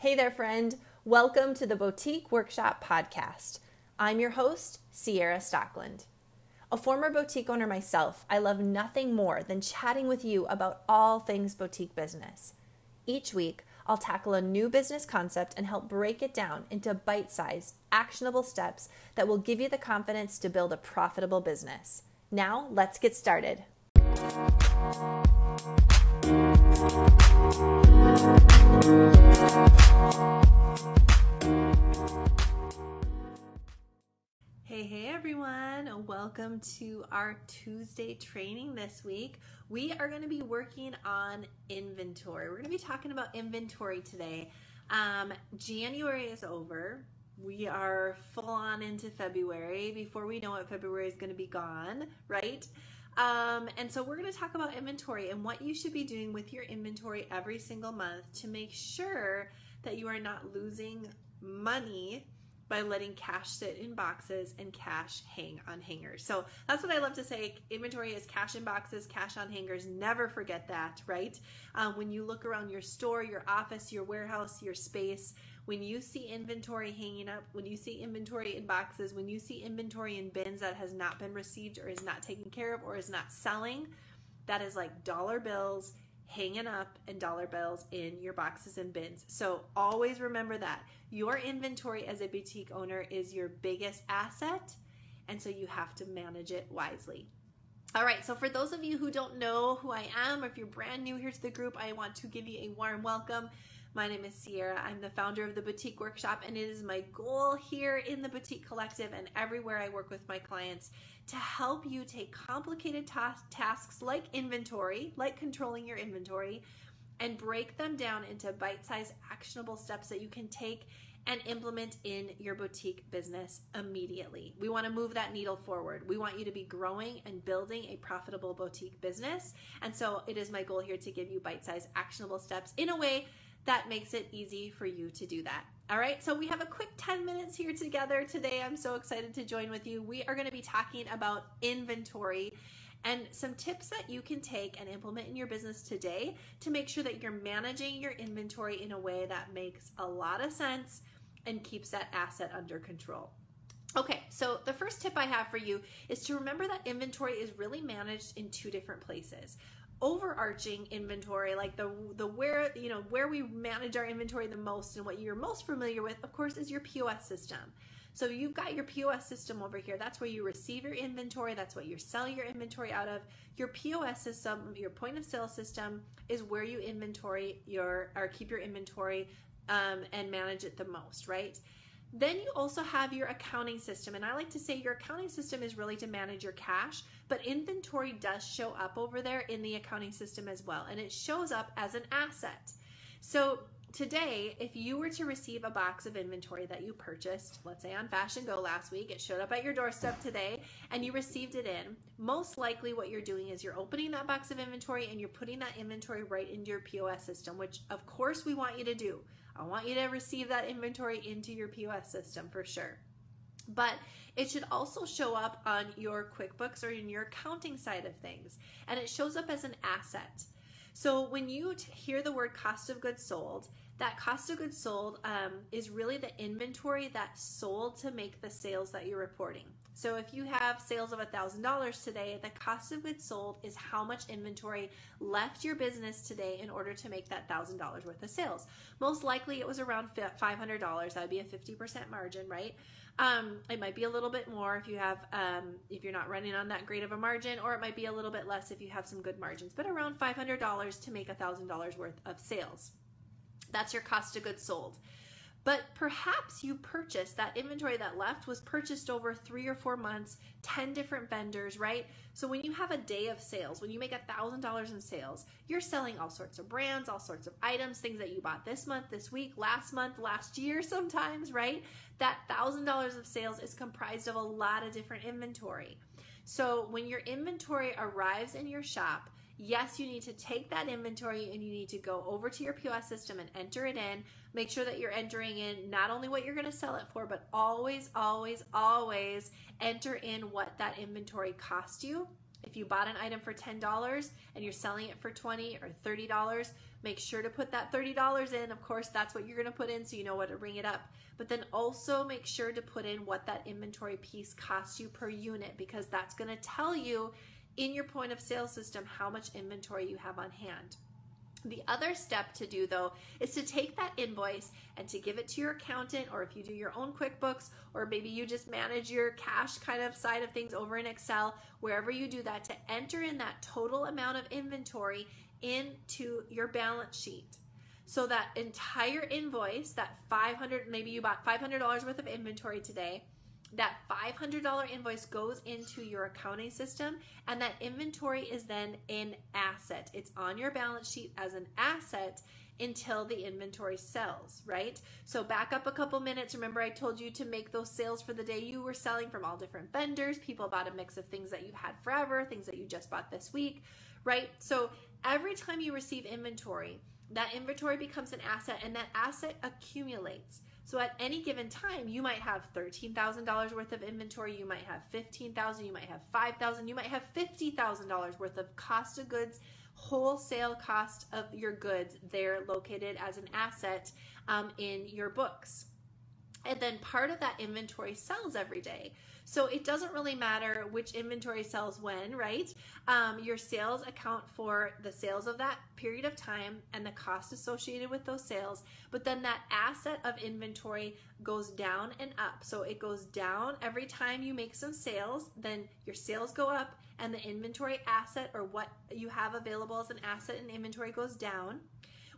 Hey there, friend. Welcome to the Boutique Workshop Podcast. I'm your host, Ciara Stockeland. A former boutique owner myself, I love nothing more than chatting with you about all things boutique business. Each week, I'll tackle a new business concept and help break it down into bite sized, actionable steps that will give you the confidence to build a profitable business. Now, let's get started. Hey, hey everyone, welcome to our Tuesday training this week. We are going to be working on inventory. We're going to be talking about inventory today. Um, January is over. We are full on into February. Before we know it, February is going to be gone, right? Um, and so we're going to talk about inventory and what you should be doing with your inventory every single month to make sure that you are not losing money by letting cash sit in boxes and cash hang on hangers. So that's what I love to say. Inventory is cash in boxes, cash on hangers. Never forget that, right? Um, when you look around your store, your office, your warehouse, your space, when you see inventory hanging up, when you see inventory in boxes, when you see inventory in bins that has not been received or is not taken care of or is not selling, that is like dollar bills hanging up and dollar bills in your boxes and bins. So always remember that your inventory as a boutique owner is your biggest asset, and so you have to manage it wisely. All right, so for those of you who don't know who I am, or if you're brand new here to the group, I want to give you a warm welcome. My name is Ciara. I'm the founder of the Boutique Workshop, and it is my goal here in the Boutique Collective and everywhere I work with my clients to help you take complicated ta- tasks like inventory, like controlling your inventory, and break them down into bite sized, actionable steps that you can take and implement in your boutique business immediately. We want to move that needle forward. We want you to be growing and building a profitable boutique business. And so it is my goal here to give you bite sized, actionable steps in a way that makes it easy for you to do that. All right, so we have a quick 10 minutes here together today. I'm so excited to join with you. We are going to be talking about inventory and some tips that you can take and implement in your business today to make sure that you're managing your inventory in a way that makes a lot of sense and keeps that asset under control. Okay, so the first tip I have for you is to remember that inventory is really managed in two different places overarching inventory like the the where you know where we manage our inventory the most and what you're most familiar with of course is your POS system. So you've got your POS system over here. That's where you receive your inventory. That's what you sell your inventory out of. Your POS system your point of sale system is where you inventory your or keep your inventory um, and manage it the most right then you also have your accounting system. And I like to say your accounting system is really to manage your cash, but inventory does show up over there in the accounting system as well. And it shows up as an asset. So today, if you were to receive a box of inventory that you purchased, let's say on Fashion Go last week, it showed up at your doorstep today, and you received it in, most likely what you're doing is you're opening that box of inventory and you're putting that inventory right into your POS system, which of course we want you to do. I want you to receive that inventory into your POS system for sure. But it should also show up on your QuickBooks or in your accounting side of things. And it shows up as an asset. So when you hear the word cost of goods sold, that cost of goods sold um, is really the inventory that's sold to make the sales that you're reporting. So if you have sales of $1,000 today, the cost of goods sold is how much inventory left your business today in order to make that $1,000 worth of sales. Most likely it was around $500. That would be a 50% margin, right? Um, it might be a little bit more if you have um, if you're not running on that great of a margin, or it might be a little bit less if you have some good margins. But around $500 to make $1,000 worth of sales. That's your cost of goods sold. But perhaps you purchased that inventory that left was purchased over three or four months, 10 different vendors, right? So when you have a day of sales, when you make a $1,000 in sales, you're selling all sorts of brands, all sorts of items, things that you bought this month, this week, last month, last year sometimes, right? That $1,000 of sales is comprised of a lot of different inventory. So when your inventory arrives in your shop, yes, you need to take that inventory and you need to go over to your POS system and enter it in. Make sure that you're entering in not only what you're going to sell it for, but always, always, always enter in what that inventory cost you. If you bought an item for $10 and you're selling it for 20 or $30, make sure to put that $30 in. Of course, that's what you're going to put in so you know what to bring it up. But then also make sure to put in what that inventory piece costs you per unit because that's going to tell you in your point of sale system how much inventory you have on hand. The other step to do though is to take that invoice and to give it to your accountant, or if you do your own QuickBooks, or maybe you just manage your cash kind of side of things over in Excel, wherever you do that, to enter in that total amount of inventory into your balance sheet. So that entire invoice, that 500, maybe you bought $500 worth of inventory today, that $500 invoice goes into your accounting system and that inventory is then an asset. It's on your balance sheet as an asset until the inventory sells, right? So back up a couple minutes. Remember I told you to make those sales for the day you were selling from all different vendors. People bought a mix of things that you've had forever, things that you just bought this week, right? So every time you receive inventory, that inventory becomes an asset and that asset accumulates. So at any given time, you might have $13,000 worth of inventory, you might have 15,000, you might have 5,000, you might have $50,000 worth of cost of goods, wholesale cost of your goods there located as an asset um, in your books. And then part of that inventory sells every day. So it doesn't really matter which inventory sells when, right? Um, your sales account for the sales of that period of time and the cost associated with those sales. But then that asset of inventory goes down and up. So it goes down every time you make some sales, then your sales go up and the inventory asset or what you have available as an asset in inventory goes down.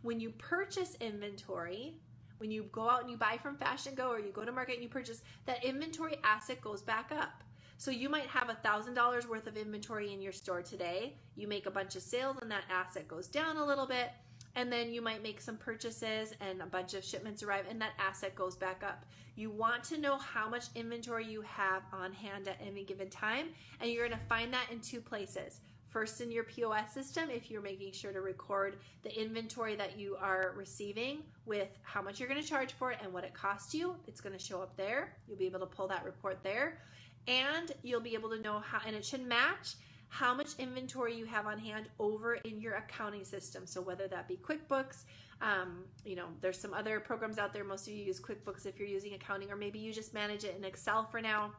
When you purchase inventory, when you go out and you buy from Fashion Go or you go to market and you purchase, that inventory asset goes back up. So you might have a thousand dollars worth of inventory in your store today. You make a bunch of sales and that asset goes down a little bit. And then you might make some purchases and a bunch of shipments arrive and that asset goes back up. You want to know how much inventory you have on hand at any given time. And you're going to find that in two places first in your POS system if you're making sure to record the inventory that you are receiving with how much you're going to charge for it and what it costs you. It's going to show up there. You'll be able to pull that report there. And you'll be able to know how, and it should match how much inventory you have on hand over in your accounting system. So whether that be QuickBooks, um, you know, there's some other programs out there. Most of you use QuickBooks if you're using accounting, or maybe you just manage it in Excel for now.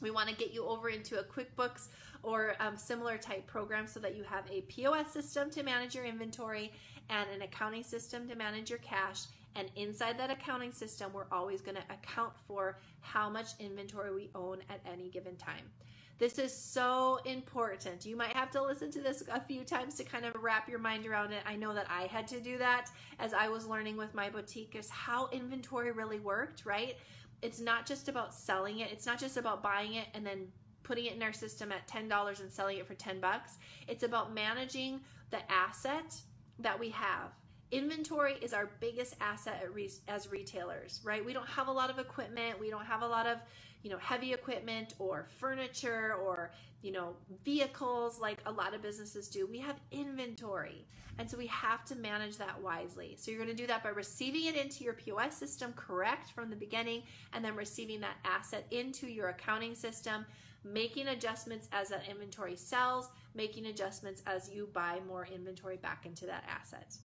We want to get you over into a QuickBooks or um, similar type program so that you have a POS system to manage your inventory and an accounting system to manage your cash. And inside that accounting system, we're always going to account for how much inventory we own at any given time. This is so important. You might have to listen to this a few times to kind of wrap your mind around it. I know that I had to do that as I was learning with my boutique is how inventory really worked, right? It's not just about selling it. It's not just about buying it and then putting it in our system at $10 and selling it for 10 bucks. It's about managing the asset that we have. Inventory is our biggest asset as retailers, right? We don't have a lot of equipment. We don't have a lot of, you know, heavy equipment or furniture or, you know, vehicles like a lot of businesses do. We have inventory. And so we have to manage that wisely. So you're going to do that by receiving it into your POS system correct from the beginning and then receiving that asset into your accounting system making adjustments as that inventory sells, making adjustments as you buy more inventory back into that asset.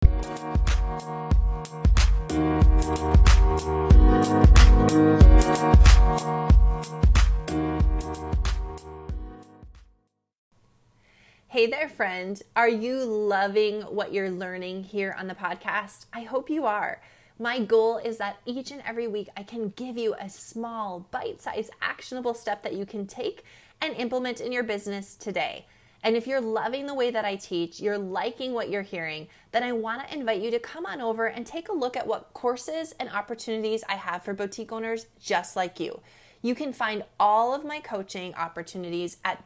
Hey there, friend. Are you loving what you're learning here on the podcast? I hope you are. My goal is that each and every week I can give you a small, bite sized, actionable step that you can take and implement in your business today. And if you're loving the way that I teach, you're liking what you're hearing, then I want to invite you to come on over and take a look at what courses and opportunities I have for boutique owners just like you. You can find all of my coaching opportunities at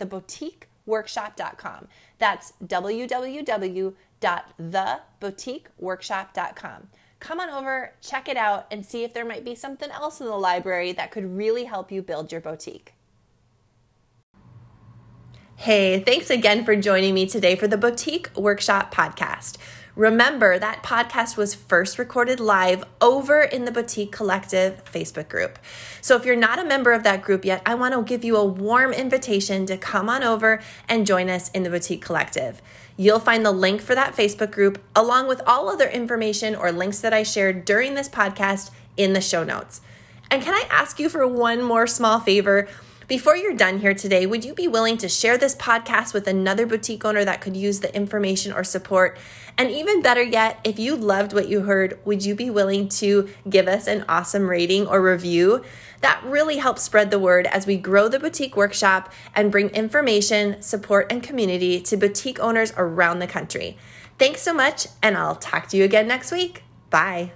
theboutiqueworkshop.com. That's www.theboutiqueworkshop.com come on over, check it out, and see if there might be something else in the library that could really help you build your boutique. Hey, thanks again for joining me today for the Boutique Workshop Podcast. Remember, that podcast was first recorded live over in the Boutique Collective Facebook group. So if you're not a member of that group yet, I want to give you a warm invitation to come on over and join us in the Boutique Collective. You'll find the link for that Facebook group along with all other information or links that I shared during this podcast in the show notes. And can I ask you for one more small favor? Before you're done here today, would you be willing to share this podcast with another boutique owner that could use the information or support? And even better yet, if you loved what you heard, would you be willing to give us an awesome rating or review? That really helps spread the word as we grow the boutique workshop and bring information, support, and community to boutique owners around the country. Thanks so much, and I'll talk to you again next week. Bye.